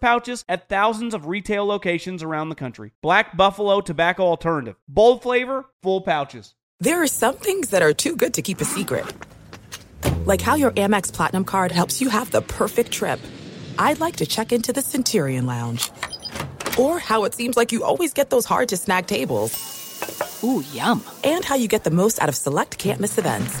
pouches at thousands of retail locations around the country. Black Buffalo Tobacco Alternative. Bold flavor, full pouches. There are some things that are too good to keep a secret. Like how your Amex Platinum card helps you have the perfect trip. I'd like to check into the Centurion Lounge. Or how it seems like you always get those hard to snag tables. Ooh, yum. And how you get the most out of select can't miss events.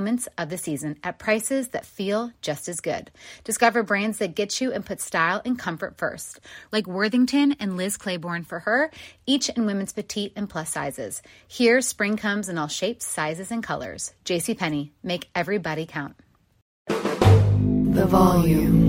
moments of the season at prices that feel just as good. Discover brands that get you and put style and comfort first, like Worthington and Liz Claiborne for her, each in women's petite and plus sizes. Here, spring comes in all shapes, sizes, and colors. JCPenney, make everybody count. The volume.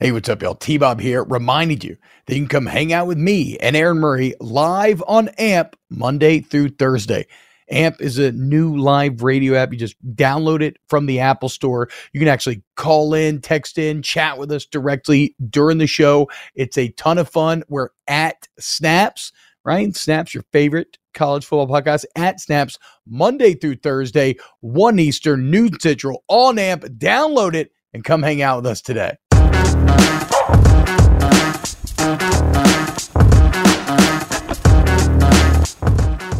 Hey, what's up, y'all? T Bob here, reminding you that you can come hang out with me and Aaron Murray live on AMP Monday through Thursday. AMP is a new live radio app. You just download it from the Apple Store. You can actually call in, text in, chat with us directly during the show. It's a ton of fun. We're at Snaps, right? Snaps, your favorite college football podcast at Snaps, Monday through Thursday, 1 Eastern, noon Central, on AMP. Download it and come hang out with us today.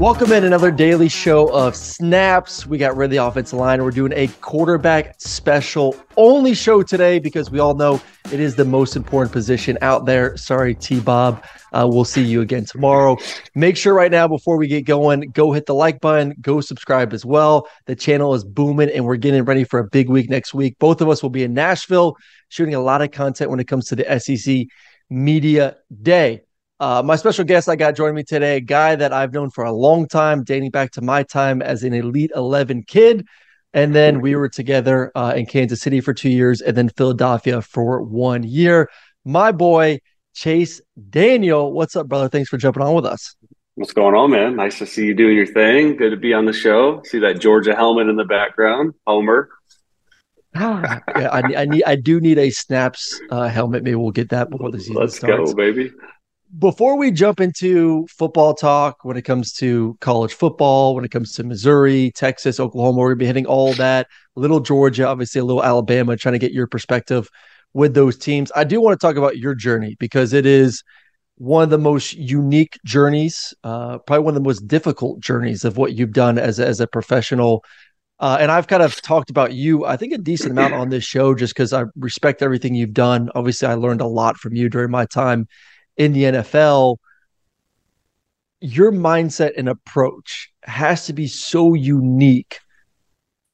Welcome in another daily show of snaps. We got rid of the offensive line. We're doing a quarterback special only show today because we all know it is the most important position out there. Sorry, T Bob. Uh, we'll see you again tomorrow. Make sure right now, before we get going, go hit the like button, go subscribe as well. The channel is booming and we're getting ready for a big week next week. Both of us will be in Nashville shooting a lot of content when it comes to the SEC Media Day. Uh, my special guest I got joining me today, a guy that I've known for a long time, dating back to my time as an Elite 11 kid. And then we were together uh, in Kansas City for two years and then Philadelphia for one year. My boy, Chase Daniel. What's up, brother? Thanks for jumping on with us. What's going on, man? Nice to see you doing your thing. Good to be on the show. See that Georgia helmet in the background, Homer. yeah, I, I, need. I do need a snaps uh, helmet. Maybe we'll get that before the season Let's starts. go, baby before we jump into football talk, when it comes to college football, when it comes to Missouri, Texas, Oklahoma, we're gonna be hitting all that. A little Georgia, obviously a little Alabama, trying to get your perspective with those teams. I do want to talk about your journey because it is one of the most unique journeys, uh, probably one of the most difficult journeys of what you've done as as a professional. Uh, and I've kind of talked about you, I think, a decent amount on this show just because I respect everything you've done. Obviously, I learned a lot from you during my time in the NFL, your mindset and approach has to be so unique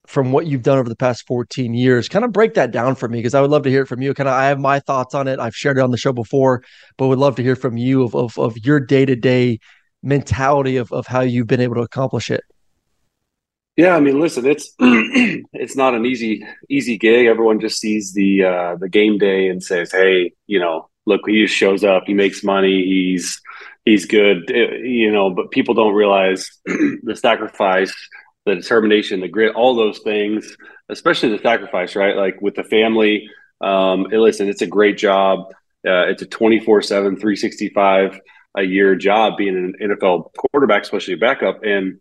from what you've done over the past 14 years. Kind of break that down for me because I would love to hear it from you. Kind of, I have my thoughts on it. I've shared it on the show before, but would love to hear from you of of, of your day to day mentality of of how you've been able to accomplish it. Yeah, I mean, listen, it's it's not an easy easy gig. Everyone just sees the uh, the game day and says, "Hey, you know, look, he just shows up, he makes money, he's he's good, eh, you know. But people don't realize the sacrifice, the determination, the grit, all those things, especially the sacrifice, right? Like with the family. Um, listen, it's a great job. Uh, it's a 24 7, 365 a year job being an NFL quarterback, especially a backup. And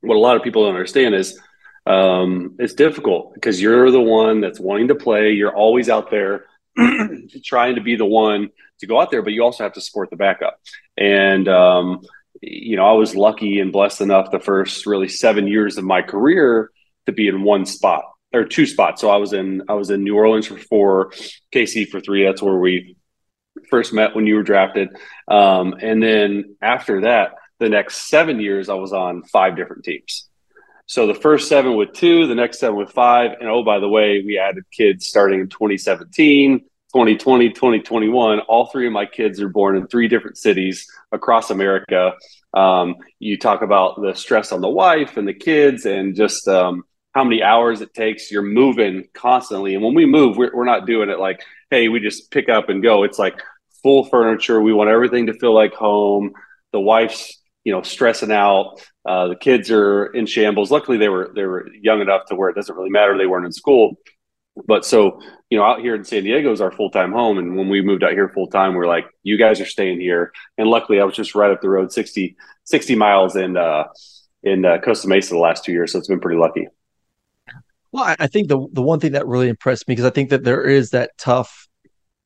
what a lot of people don't understand is um, it's difficult because you're the one that's wanting to play. You're always out there trying to be the one to go out there, but you also have to support the backup. And um, you know, I was lucky and blessed enough the first really seven years of my career to be in one spot or two spots. So I was in I was in New Orleans for four, KC for three. That's where we first met when you were drafted. Um, and then after that, the next seven years, I was on five different teams. So the first seven with two, the next seven with five. And oh, by the way, we added kids starting in 2017, 2020, 2021. All three of my kids are born in three different cities across America. Um, you talk about the stress on the wife and the kids and just um, how many hours it takes. You're moving constantly. And when we move, we're, we're not doing it like, hey, we just pick up and go. It's like full furniture. We want everything to feel like home. The wife's you know stressing out uh, the kids are in shambles. Luckily they were they were young enough to where it doesn't really matter. They weren't in school. But so you know out here in san diego is our full-time home. And when we moved out here full-time we're like you guys are staying here. And luckily i was just right up the road 60 60 miles in uh in uh, costa mesa the last two years. So it's been pretty lucky. Well i think the the one thing that really impressed me because i think that there is that tough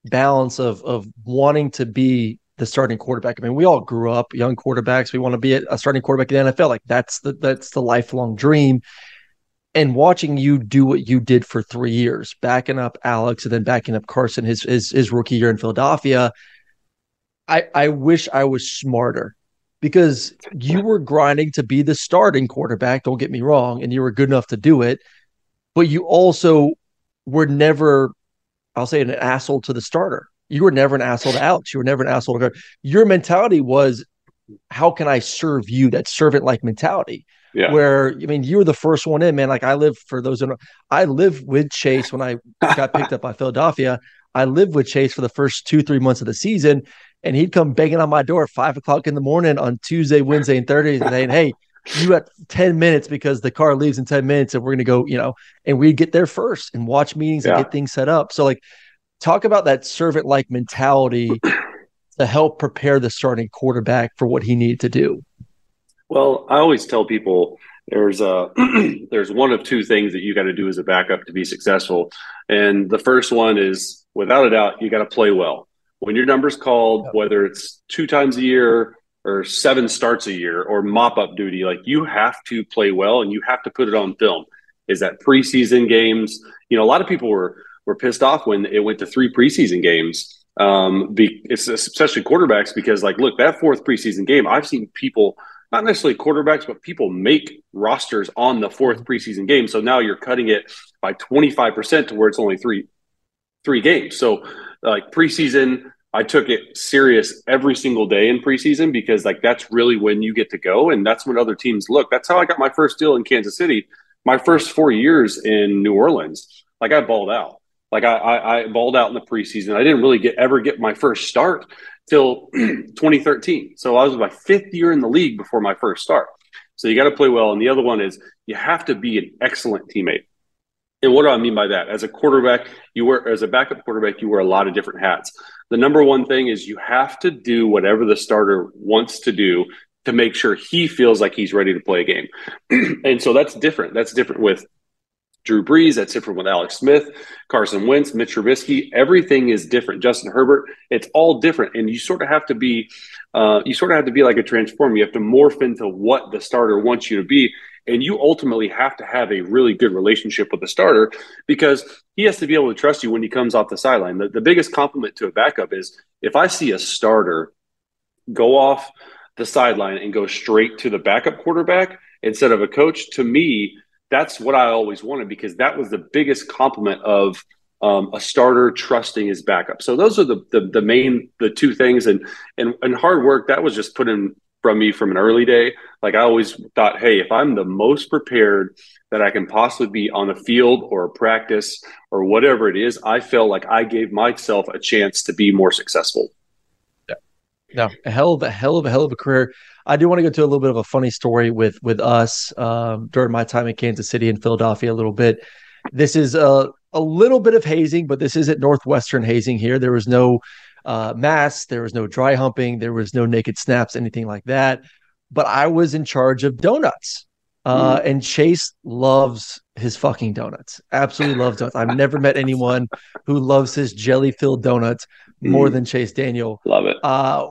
balance of of wanting to be the starting quarterback. I mean, we all grew up young quarterbacks. We want to be a starting quarterback in the NFL. Like that's the that's the lifelong dream. And watching you do what you did for three years, backing up Alex and then backing up Carson his his, his rookie year in Philadelphia, I I wish I was smarter because you were grinding to be the starting quarterback. Don't get me wrong, and you were good enough to do it, but you also were never, I'll say, an asshole to the starter you were never an asshole to Alex. You were never an asshole to her. Your mentality was, how can I serve you? That servant like mentality. Yeah. Where I mean, you were the first one in, man. Like I live for those. I live with Chase when I got picked up by Philadelphia. I lived with Chase for the first two, three months of the season, and he'd come banging on my door at five o'clock in the morning on Tuesday, Wednesday, and Thursday, saying, "Hey, you got 10 minutes because the car leaves in 10 minutes and we're going to go, you know, and we'd get there first and watch meetings yeah. and get things set up. So like talk about that servant like mentality to help prepare the starting quarterback for what he needed to do. Well, I always tell people there's a there's one of two things that you got to do as a backup to be successful. And the first one is without a doubt you got to play well. When your number's called, whether it's two times a year or seven starts a year or mop up duty, like you have to play well and you have to put it on film. Is that preseason games? You know, a lot of people were were pissed off when it went to three preseason games. Um, be, it's especially quarterbacks because, like, look, that fourth preseason game, I've seen people, not necessarily quarterbacks, but people make rosters on the fourth preseason game. So now you're cutting it by 25% to where it's only three three games. So, like preseason, I took it serious every single day in preseason because like that's really when you get to go and that's when other teams look. That's how I got my first deal in Kansas City. My first four years in New Orleans, like I balled out. Like I, I, I balled out in the preseason. I didn't really get ever get my first start till 2013. So I was my fifth year in the league before my first start. So you got to play well. And the other one is you have to be an excellent teammate. And what do I mean by that? As a quarterback, you wear as a backup quarterback, you wear a lot of different hats. The number one thing is you have to do whatever the starter wants to do to make sure he feels like he's ready to play a game. and so that's different. That's different with Drew Brees. That's different with Alex Smith, Carson Wentz, Mitch Trubisky. Everything is different. Justin Herbert. It's all different, and you sort of have to be, uh, you sort of have to be like a transform. You have to morph into what the starter wants you to be, and you ultimately have to have a really good relationship with the starter because he has to be able to trust you when he comes off the sideline. The, the biggest compliment to a backup is if I see a starter go off the sideline and go straight to the backup quarterback instead of a coach. To me that's what I always wanted because that was the biggest compliment of um, a starter trusting his backup. So those are the, the, the main the two things and and and hard work that was just put in from me from an early day. Like I always thought, hey, if I'm the most prepared that I can possibly be on a field or a practice or whatever it is, I felt like I gave myself a chance to be more successful. No, a hell of a hell of a hell of a career. I do want to go to a little bit of a funny story with with us um, during my time in Kansas City and Philadelphia a little bit. this is a a little bit of hazing, but this isn't northwestern hazing here. There was no uh, mass, there was no dry humping, there was no naked snaps, anything like that. But I was in charge of donuts. Uh, mm. And Chase loves his fucking donuts. Absolutely loves donuts. I've never met anyone who loves his jelly filled donuts more mm. than Chase Daniel. Love it. Uh,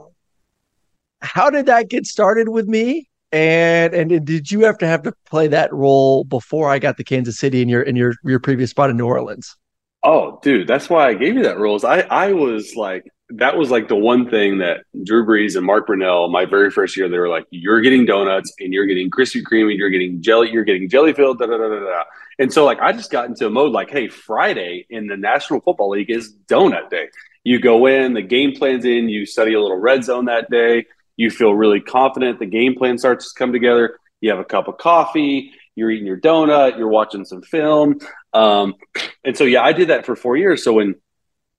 how did that get started with me? And and did you have to have to play that role before I got to Kansas City in your in your your previous spot in New Orleans? Oh, dude, that's why I gave you that role. I I was like that was like the one thing that Drew Brees and Mark Brunell, my very first year, they were like, "You're getting donuts and you're getting Krispy Kreme and you're getting jelly, you're getting jelly filled." Da, da, da, da, da. And so, like, I just got into a mode like, "Hey, Friday in the National Football League is donut day. You go in, the game plan's in, you study a little red zone that day, you feel really confident. The game plan starts to come together. You have a cup of coffee, you're eating your donut, you're watching some film, um, and so yeah, I did that for four years. So when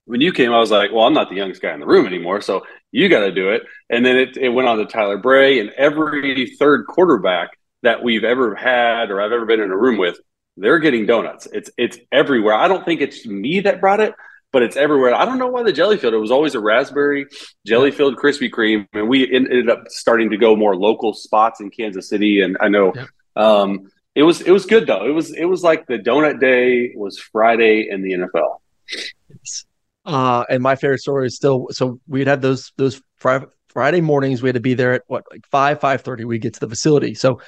when you came, I was like, well, I'm not the youngest guy in the room anymore. So you got to do it. And then it, it went on to Tyler Bray and every third quarterback that we've ever had or I've ever been in a room with, they're getting donuts. It's, it's everywhere. I don't think it's me that brought it, but it's everywhere. I don't know why the jelly filled. It was always a raspberry jelly filled Krispy Kreme. And we ended up starting to go more local spots in Kansas City. And I know, um, it was, it was good though. It was, it was like the donut day was Friday in the NFL. Uh, and my favorite story is still so we'd have those those Friday mornings. We had to be there at what like five five thirty. We get to the facility. So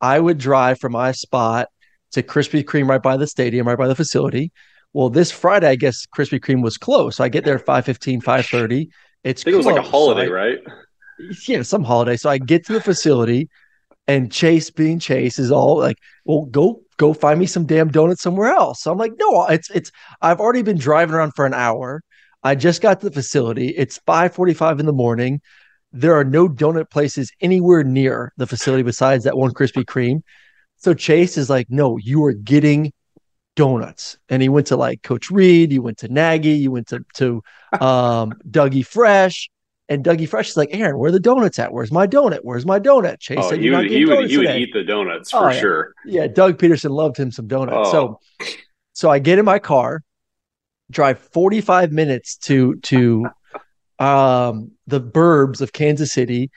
I would drive from my spot to Krispy Kreme right by the stadium, right by the facility. Well, this Friday, I guess Krispy Kreme was closed. So I get there at 5.15, 5.30. It's I think it was like a holiday, so I, right? Yeah, some holiday. So I get to the facility and Chase being Chase is all like, well, go go find me some damn donuts somewhere else. So I'm like, no, it's it's I've already been driving around for an hour. I just got to the facility. It's 5:45 in the morning. There are no donut places anywhere near the facility besides that one Krispy Kreme. So Chase is like, no, you are getting donuts. And he went to like Coach Reid, you went to Nagy, you went to to um Dougie Fresh. And Dougie Fresh is like, Aaron, where are the donuts at? Where's my donut? Where's my donut? Chase oh, said, you would, he would, he would eat the donuts for oh, sure. Yeah. Doug Pederson loved him some donuts. Oh. So, so I get in my car, drive 45 minutes to, to, um, the burbs of Kansas City,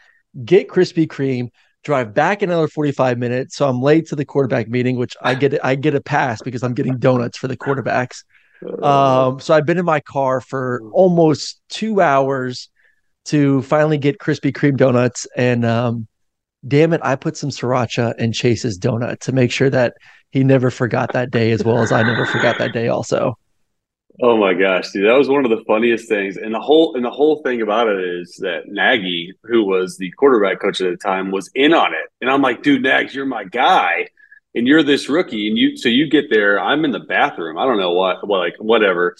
get Krispy Kreme, drive back another 45 minutes. So I'm late to the quarterback meeting, which I get, I get a pass because I'm getting donuts for the quarterbacks. Um, so I've been in my car for almost two hours to finally get Krispy Kreme donuts. And um, damn it, I put some sriracha in Chase's donut to make sure that he never forgot that day as well as I never forgot that day also. Oh my gosh, dude, that was one of the funniest things. And the whole and the whole thing about it is that Nagy, who was the quarterback coach at the time, was in on it. And I'm like, dude, Nags, you're my guy. And you're this rookie, and you so you get there. I'm in the bathroom. I don't know what, what like whatever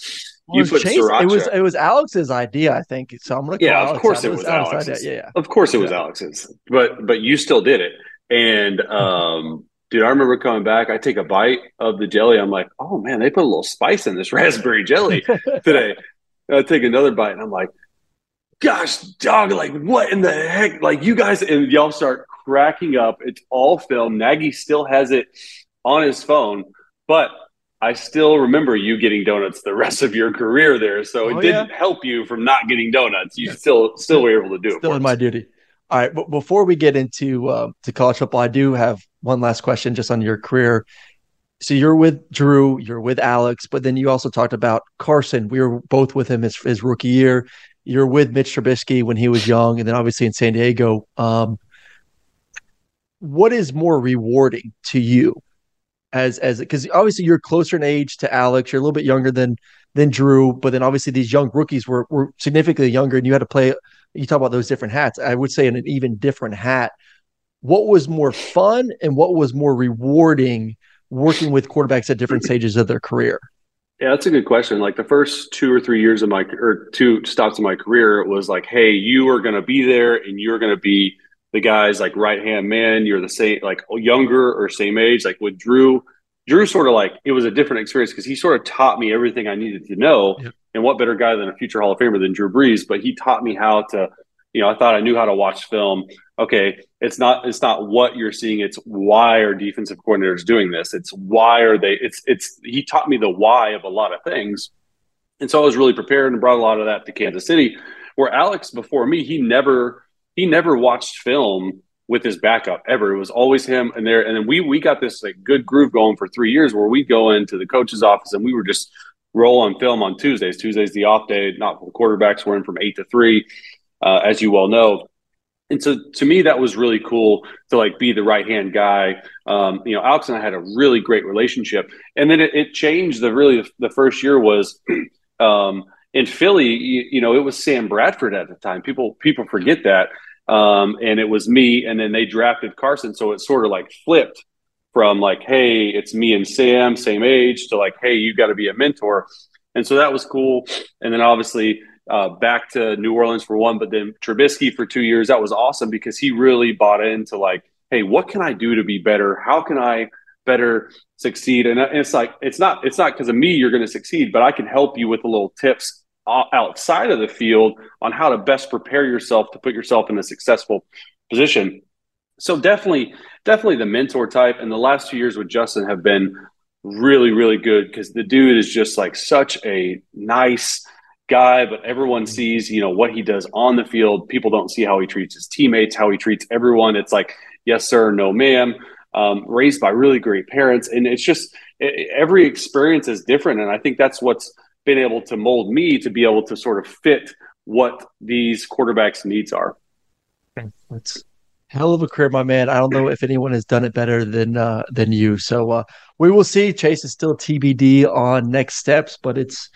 you put Chase, sriracha. It was it was Alex's idea, I think. So I'm gonna yeah, of course it was, Alex's. Yeah, yeah, of course it was yeah. Alex's. But but you still did it, and um, dude, I remember coming back. I take a bite of the jelly. I'm like, oh man, they put a little spice in this raspberry jelly today. I take another bite, and I'm like, gosh, dog, like what in the heck? Like you guys, and y'all start cracking up. It's all film. Nagy still has it on his phone, but I still remember you getting donuts the rest of your career there. So it oh, didn't yeah. help you from not getting donuts. You still still were able to do it. Still in my duty. All right, but before we get into uh, to college football, I do have one last question just on your career. So you're with Drew, you're with Alex, but then you also talked about Carson. We were both with him his, his rookie year. You're with Mitch Trubisky when he was young, and then obviously in San Diego. Um, what is more rewarding to you as as because obviously you're closer in age to Alex, you're a little bit younger than than Drew, but then obviously these young rookies were were significantly younger, and you had to play. You talk about those different hats. I would say in an even different hat. What was more fun and what was more rewarding working with quarterbacks at different stages of their career? Yeah, that's a good question. Like the first two or three years of my or two stops in my career, it was like, hey, you are going to be there and you're going to be the guys like right hand man, you're the same, like younger or same age. Like with Drew, Drew sort of like it was a different experience because he sort of taught me everything I needed to know. Yep. And what better guy than a future Hall of Famer than Drew Brees? But he taught me how to You know, I thought I knew how to watch film. Okay, it's not it's not what you're seeing, it's why are defensive coordinators doing this? It's why are they it's it's he taught me the why of a lot of things. And so I was really prepared and brought a lot of that to Kansas City. Where Alex before me, he never he never watched film with his backup ever. It was always him and there. And then we we got this like good groove going for three years where we'd go into the coach's office and we were just roll on film on Tuesdays. Tuesdays the off day, not for the quarterbacks. We're in from eight to three, uh, as you well know. And so to me, that was really cool to like be the right hand guy. Um, you know, Alex and I had a really great relationship, and then it, it changed. The really the first year was um, in Philly. You, you, know, it was Sam Bradford at the time. People people forget that, um, and it was me. And then they drafted Carson, so it sort of like flipped from like, hey, it's me and Sam, same age, to like, hey, you got to be a mentor. And so that was cool. And then obviously uh, back to New Orleans for one, but then Trubisky for two years. That was awesome because he really bought into like, hey, what can I do to be better? How can I better succeed? And it's like it's not it's not because of me you're going to succeed, but I can help you with the little tips outside of the field on how to best prepare yourself to put yourself in a successful position. So definitely definitely the mentor type. And the last two years with Justin have been really, really good because the dude is just like such a nice guy, but everyone sees, you know, what he does on the field. People don't see how he treats his teammates, how he treats everyone. It's like, yes, sir, no, ma'am. Um, raised by really great parents. And it's just it, every experience is different. And I think that's what's been able to mold me to be able to sort of fit what these quarterbacks' needs are. That's hell of a career, my man. I don't know if anyone has done it better than uh, than you. So uh, we will see. Chase is still TBD on next steps, but it's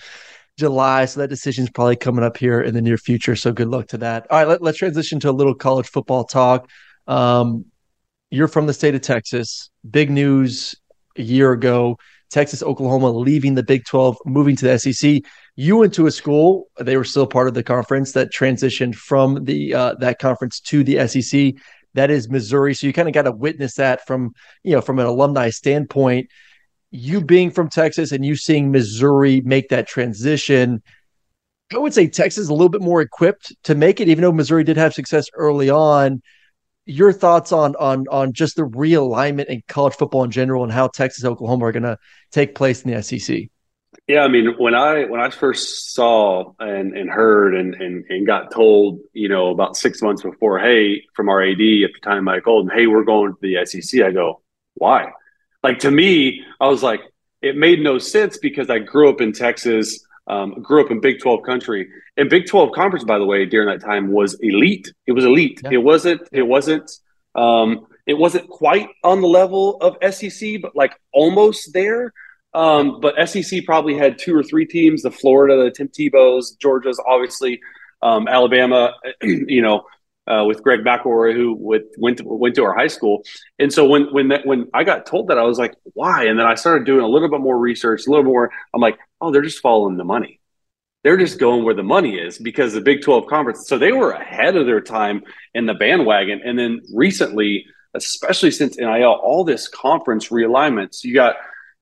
July, so that decision is probably coming up here in the near future. So good luck to that. All right, let, us transition to a little college football talk. Um, you're from the state of Texas. Big news a year ago. Texas, Oklahoma leaving the Big 12, moving to the SEC. You went to a school; they were still part of the conference that transitioned from the uh, that conference to the SEC that is Missouri. So you kind of got to witness that from, you know, from an alumni standpoint. You being from Texas and you seeing Missouri make that transition, I would say Texas is a little bit more equipped to make it, even though Missouri did have success early on. Your thoughts on on on just the realignment in college football in general and how Texas, Oklahoma are going to take place in the SEC? Yeah, I mean, when I when I first saw and, and heard and, and and got told, you know, about six months before, hey, from our AD at the time, Mike Alden, hey, we're going to the SEC. I go, why? Like to me, I was like, it made no sense because I grew up in Texas, um, grew up in Big Twelve country, and Big Twelve conference, by the way, during that time was elite. It was elite. Yeah. It wasn't. It wasn't. Um, it wasn't quite on the level of SEC, but like almost there. Um, but SEC probably had two or three teams: the Florida, the Tim Tebow's, Georgia's, obviously, um, Alabama. You know, uh, with Greg McElroy, who with, went to, went to our high school. And so when when that, when I got told that, I was like, why? And then I started doing a little bit more research, a little more. I'm like, oh, they're just following the money. They're just going where the money is because the Big 12 conference. So they were ahead of their time in the bandwagon. And then recently, especially since NIL, all this conference realignments, you got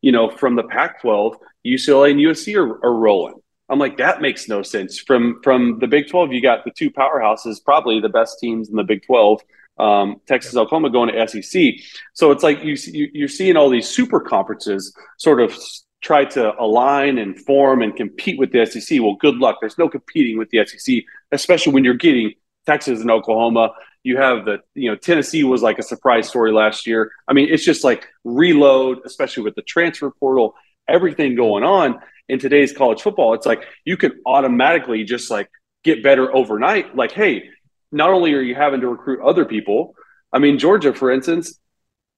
you know, from the Pac-12, UCLA and USC are, are rolling. I'm like, that makes no sense. From from the Big 12, you got the two powerhouses, probably the best teams in the Big 12. Um, Texas, Oklahoma going to SEC. So it's like you, you you're seeing all these super conferences sort of try to align and form and compete with the SEC. Well, good luck. There's no competing with the SEC, especially when you're getting Texas and Oklahoma you have the, you know, Tennessee was like a surprise story last year. I mean, it's just like reload, especially with the transfer portal, everything going on in today's college football. It's like you can automatically just like get better overnight. Like, hey, not only are you having to recruit other people, I mean, Georgia, for instance,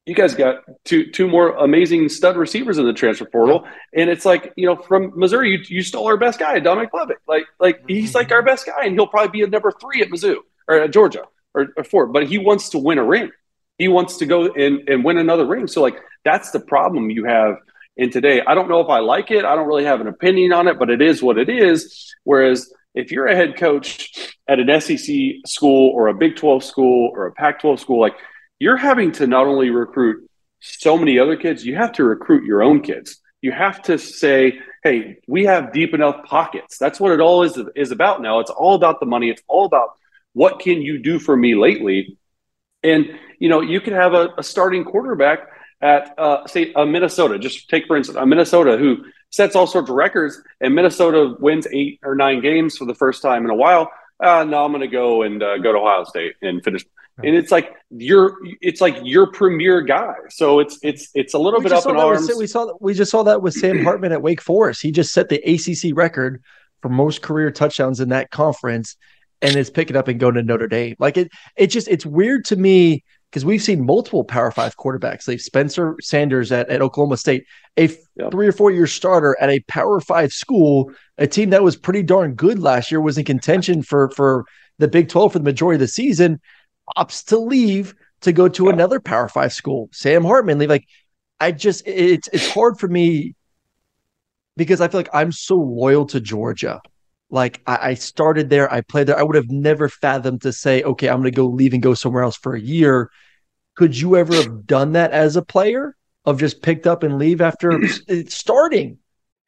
you guys got two two more amazing stud receivers in the transfer portal, and it's like you know from Missouri, you, you stole our best guy, Dominic Lovett. Like like he's like mm-hmm. our best guy, and he'll probably be a number three at Mizzou or at Georgia or, or four, but he wants to win a ring. He wants to go and, and win another ring. So like that's the problem you have in today. I don't know if I like it. I don't really have an opinion on it, but it is what it is. Whereas if you're a head coach at an SEC school or a Big 12 school or a Pac 12 school, like you're having to not only recruit so many other kids, you have to recruit your own kids. You have to say, hey, we have deep enough pockets. That's what it all is, is about now. It's all about the money. It's all about what can you do for me lately? And you know, you could have a, a starting quarterback at uh, say a Minnesota. Just take for instance a Minnesota who sets all sorts of records, and Minnesota wins eight or nine games for the first time in a while. Uh, no, I'm going to go and uh, go to Ohio State and finish. And it's like you're, it's like your premier guy. So it's it's it's a little we bit up in arms. With, we saw we just saw that with Sam Hartman at Wake Forest. He just set the ACC record for most career touchdowns in that conference, and is picking up and going to Notre Dame. Like it, it just it's weird to me because we've seen multiple Power Five quarterbacks. Like Spencer Sanders at, at Oklahoma State, a yep. three or four year starter at a Power Five school, a team that was pretty darn good last year, was in contention for for the Big Twelve for the majority of the season, opts to leave to go to another Power Five school. Sam Hartman leave. Like I just it's it's hard for me because I feel like I'm so loyal to Georgia. Like I, I, started there, I played there. I would have never fathomed to say, okay, I'm going to go leave and go somewhere else for a year. Could you ever have done that as a player? Of just picked up and leave after starting?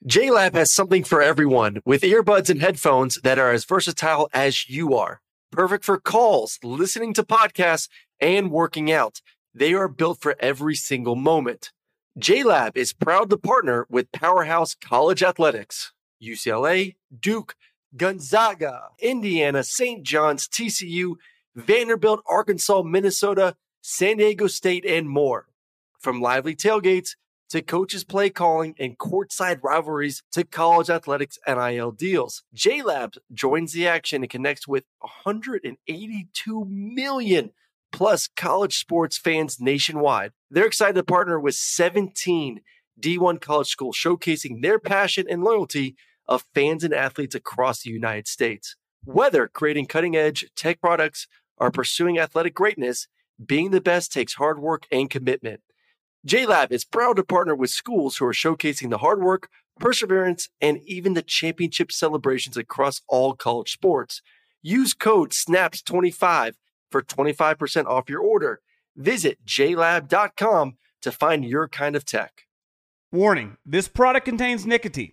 JLab has something for everyone with earbuds and headphones that are as versatile as you are. Perfect for calls, listening to podcasts, and working out. They are built for every single moment. JLab is proud to partner with Powerhouse College Athletics, UCLA, Duke, Gonzaga, Indiana, St. John's, TCU, Vanderbilt, Arkansas, Minnesota, San Diego State, and more. From lively tailgates to coaches play calling and courtside rivalries to college athletics NIL deals. JLabs joins the action and connects with 182 million plus college sports fans nationwide. They're excited to partner with 17 D1 college schools showcasing their passion and loyalty of fans and athletes across the United States. Whether creating cutting edge tech products or pursuing athletic greatness, being the best takes hard work and commitment. JLab is proud to partner with schools who are showcasing the hard work, perseverance, and even the championship celebrations across all college sports. Use code SNAPS25 for 25% off your order. Visit jlab.com to find your kind of tech. Warning this product contains nicotine.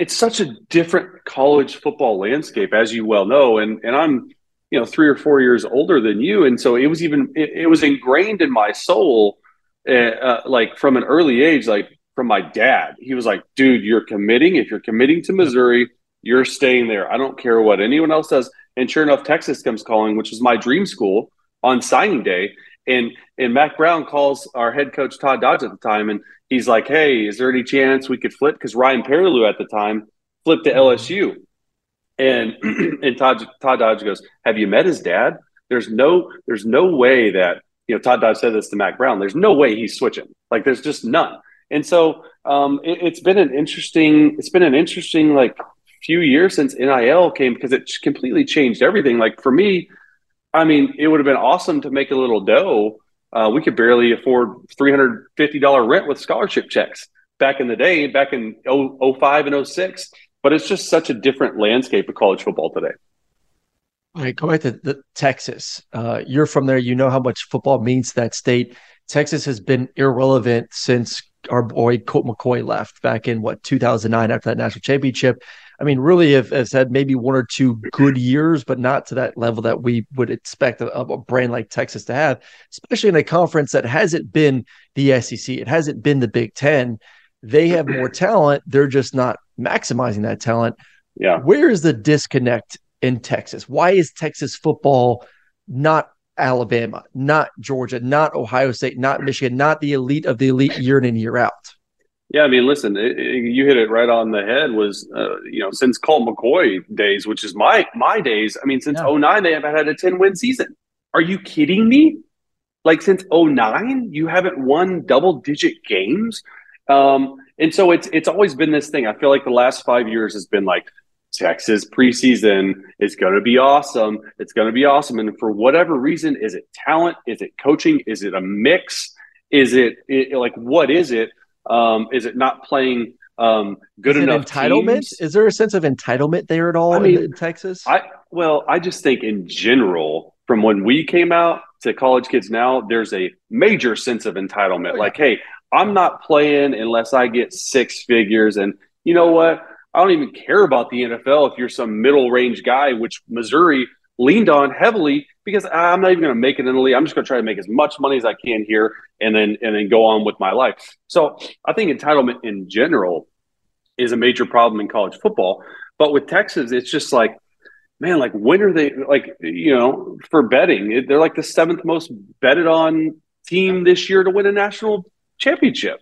it's such a different college football landscape, as you well know. And, and I'm, you know, three or four years older than you. And so it was even, it, it was ingrained in my soul, uh, uh, like from an early age, like from my dad. He was like, dude, you're committing. If you're committing to Missouri, you're staying there. I don't care what anyone else does. And sure enough, Texas comes calling, which was my dream school on signing day. And and Mack Brown calls our head coach Todd Dodge at the time, and he's like, "Hey, is there any chance we could flip?" Because Ryan Perrilloux at the time flipped to LSU, and and Todd Todd Dodge goes, "Have you met his dad? There's no there's no way that you know, Todd Dodge said this to Mack Brown. There's no way he's switching. Like, there's just none. And so um, it, it's been an interesting. It's been an interesting like few years since NIL came because it completely changed everything. Like for me, I mean, it would have been awesome to make a little dough. Uh, we could barely afford three hundred fifty dollar rent with scholarship checks back in the day, back in 05 and 06. But it's just such a different landscape of college football today. All right, go back to the, Texas. Uh, you're from there. You know how much football means to that state. Texas has been irrelevant since our boy Colt McCoy left back in what 2009 after that national championship. I mean, really have, has had maybe one or two good years, but not to that level that we would expect a, a brand like Texas to have, especially in a conference that hasn't been the SEC. It hasn't been the Big Ten. They have more talent. They're just not maximizing that talent. Yeah. Where is the disconnect in Texas? Why is Texas football not Alabama, not Georgia, not Ohio State, not Michigan, not the elite of the elite year in and year out? Yeah, I mean, listen, it, it, you hit it right on the head. Was uh, you know since Colt McCoy days, which is my my days. I mean, since yeah. 09, they haven't had a ten win season. Are you kidding me? Like since 09, you haven't won double digit games. Um, and so it's it's always been this thing. I feel like the last five years has been like Texas preseason is going to be awesome. It's going to be awesome. And for whatever reason, is it talent? Is it coaching? Is it a mix? Is it, it like what is it? Um, is it not playing um, good is enough? Entitlement? Teams? Is there a sense of entitlement there at all I mean, in Texas? I well, I just think in general, from when we came out to college kids now, there's a major sense of entitlement. Oh, yeah. Like, hey, I'm not playing unless I get six figures, and you know what? I don't even care about the NFL if you're some middle range guy, which Missouri leaned on heavily because I'm not even going to make it in the league. I'm just going to try to make as much money as I can here and then and then go on with my life. So I think entitlement in general is a major problem in college football. But with Texas, it's just like, man, like when are they like you know for betting? They're like the seventh most betted on team this year to win a national championship.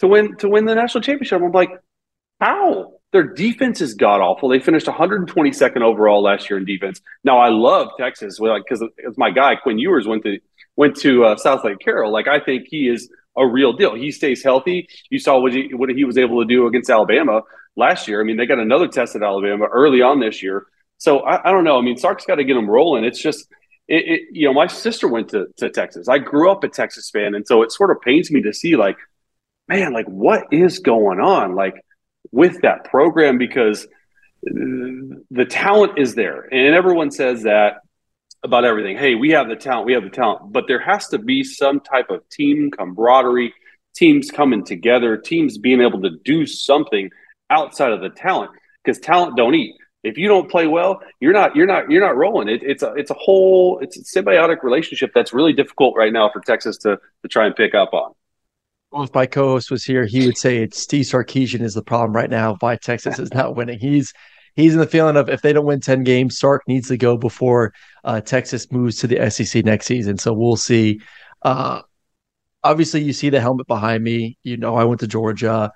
To win to win the national championship, I'm like, how? Their defense is god awful. They finished 122nd overall last year in defense. Now I love Texas, like because my guy Quinn Ewers went to went to uh, Southlake Carroll. Like I think he is a real deal. He stays healthy. You saw what he what he was able to do against Alabama last year. I mean, they got another test at Alabama early on this year. So I, I don't know. I mean, Sark's got to get them rolling. It's just. It, it, you know, my sister went to, to Texas. I grew up a Texas fan, and so it sort of pains me to see, like, man, like what is going on? Like, with that program because the talent is there. And everyone says that about everything. Hey, we have the talent, we have the talent, but there has to be some type of team camaraderie, teams coming together, teams being able to do something outside of the talent because talent don't eat. If you don't play well, you're not you're not you're not rolling. It, it's a it's a whole it's a symbiotic relationship that's really difficult right now for Texas to to try and pick up on. If my co-host was here, he would say it's Steve Sarkisian is the problem right now. Why Texas is not winning? He's he's in the feeling of if they don't win ten games, Sark needs to go before uh, Texas moves to the SEC next season. So we'll see. Uh, obviously, you see the helmet behind me. You know, I went to Georgia,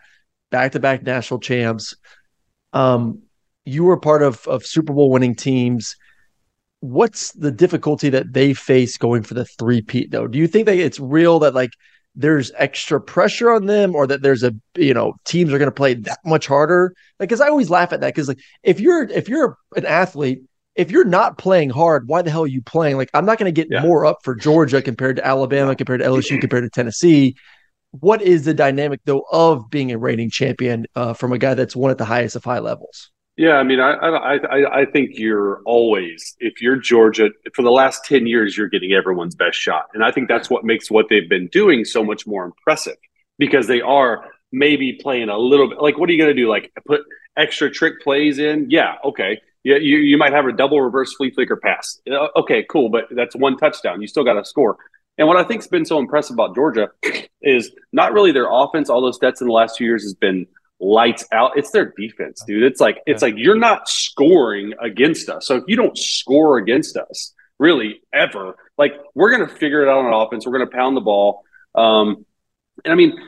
back-to-back national champs. Um, you were part of of Super Bowl winning teams. What's the difficulty that they face going for the three-peat though? Do you think that it's real that like there's extra pressure on them or that there's a you know teams are going to play that much harder. Like because i always laugh at that because like if you're if you're an athlete if you're not playing hard why the hell are you playing? Like i'm not going to get yeah. more up for georgia compared to alabama compared to lsu compared to tennessee. What is the dynamic though of being a reigning champion uh, from a guy that's won at the highest of high levels yeah, I mean, I, I I think you're always if you're Georgia for the last ten years, you're getting everyone's best shot, and I think that's what makes what they've been doing so much more impressive because they are maybe playing a little bit like what are you going to do? Like put extra trick plays in? Yeah, okay. Yeah, you, you might have a double reverse flea flicker pass. Okay, cool, but that's one touchdown. You still got to score. And what I think's been so impressive about Georgia is not really their offense. All those stats in the last two years has been lights out. It's their defense, dude. It's like it's like you're not scoring against us. So if you don't score against us, really ever, like we're gonna figure it out on offense. We're gonna pound the ball. Um, and I mean,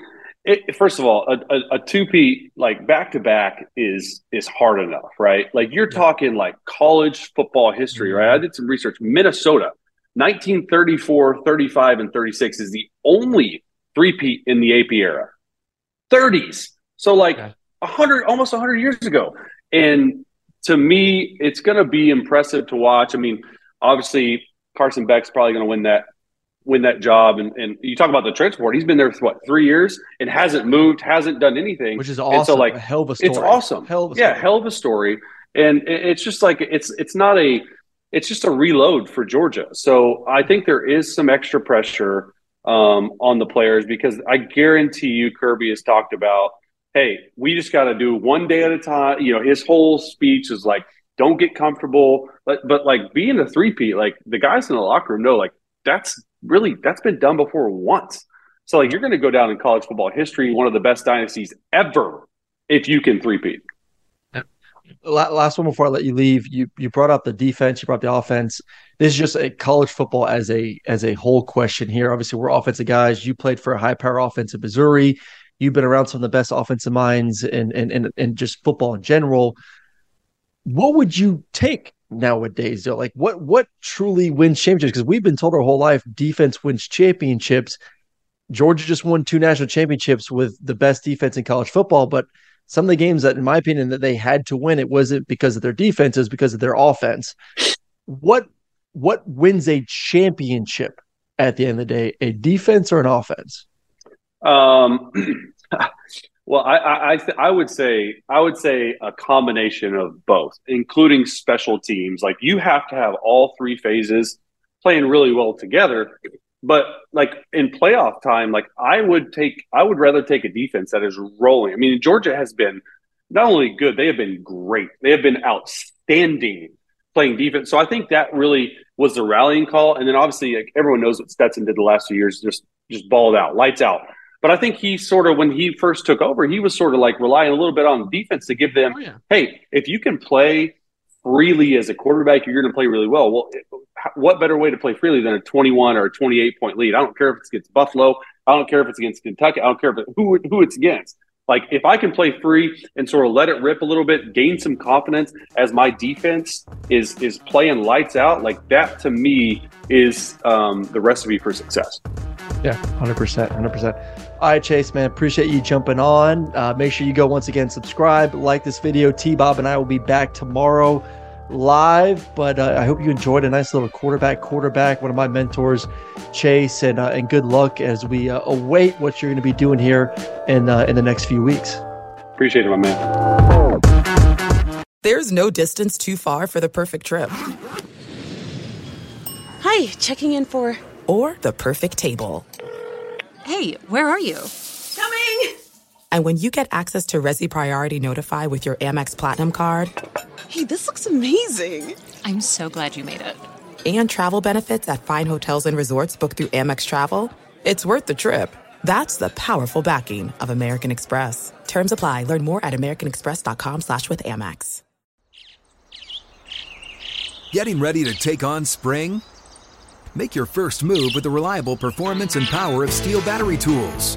it, first of all, a, a, a two-peat like back to back is is hard enough, right? Like you're talking like college football history, right? I did some research. Minnesota 1934, 35, and 36 is the only three-peat in the AP era. 30s. So like a hundred, almost a hundred years ago. And to me, it's going to be impressive to watch. I mean, obviously Carson Beck's probably going to win that win that job. And, and you talk about the transport; he's been there for what three years and hasn't moved, hasn't done anything, which is awesome. And so like a hell of a story. It's awesome. Hell of a yeah, story. hell of a story. And it's just like it's it's not a it's just a reload for Georgia. So I think there is some extra pressure um, on the players because I guarantee you Kirby has talked about, hey, we just got to do one day at a time. You know, his whole speech is like, don't get comfortable, but but like being a three-peat, like the guys in the locker room know, like that's really that's been done before once. So like you're going to go down in college football history, one of the best dynasties ever, if you can three-peat. Last one before I let you leave. You you brought up the defense. You brought the offense. This is just a college football as a as a whole question here. Obviously, we're offensive guys. You played for a high power offense in Missouri. You've been around some of the best offensive minds and and and, and just football in general. What would you take nowadays? Though? Like what what truly wins championships? Because we've been told our whole life defense wins championships. Georgia just won two national championships with the best defense in college football, but some of the games that, in my opinion, that they had to win, it wasn't because of their defense, it was because of their offense. What what wins a championship at the end of the day? A defense or an offense? Um, well, I I, th- I would say I would say a combination of both, including special teams. Like you have to have all three phases playing really well together. But like in playoff time, like I would take, I would rather take a defense that is rolling. I mean, Georgia has been not only good, they have been great. They have been outstanding playing defense. So I think that really was the rallying call. And then obviously, like, everyone knows what Stetson did the last few years, just just balled out, lights out. But I think he sort of, when he first took over, he was sort of like relying a little bit on defense to give them, oh, yeah. hey, if you can play freely as a quarterback, you're going to play really well. Well, what better way to play freely than a 21 or a 28 point lead? I don't care if it's against Buffalo. I don't care if it's against Kentucky. I don't care if it, who who it's against. Like if I can play free and sort of let it rip a little bit, gain some confidence as my defense is is playing lights out, like that to me is um, the recipe for success. Yeah, hundred percent, hundred percent. All right, Chase, man, appreciate you jumping on. Uh, make sure you go once again, subscribe, like this video. T Bob and I will be back tomorrow live, but uh, I hope you enjoyed a nice little quarterback, quarterback, one of my mentors, Chase, and uh, and good luck as we uh, await what you're going to be doing here in uh, in the next few weeks. Appreciate it, my man. There's no distance too far for the perfect trip. Hi, checking in for or the perfect table. Hey, where are you? Coming. And when you get access to Resy Priority Notify with your Amex Platinum card Hey, this looks amazing. I'm so glad you made it. And travel benefits at fine hotels and resorts booked through Amex Travel. It's worth the trip. That's the powerful backing of American Express. Terms apply. Learn more at americanexpress.com slash with Amex. Getting ready to take on spring? Make your first move with the reliable performance and power of STIHL battery tools.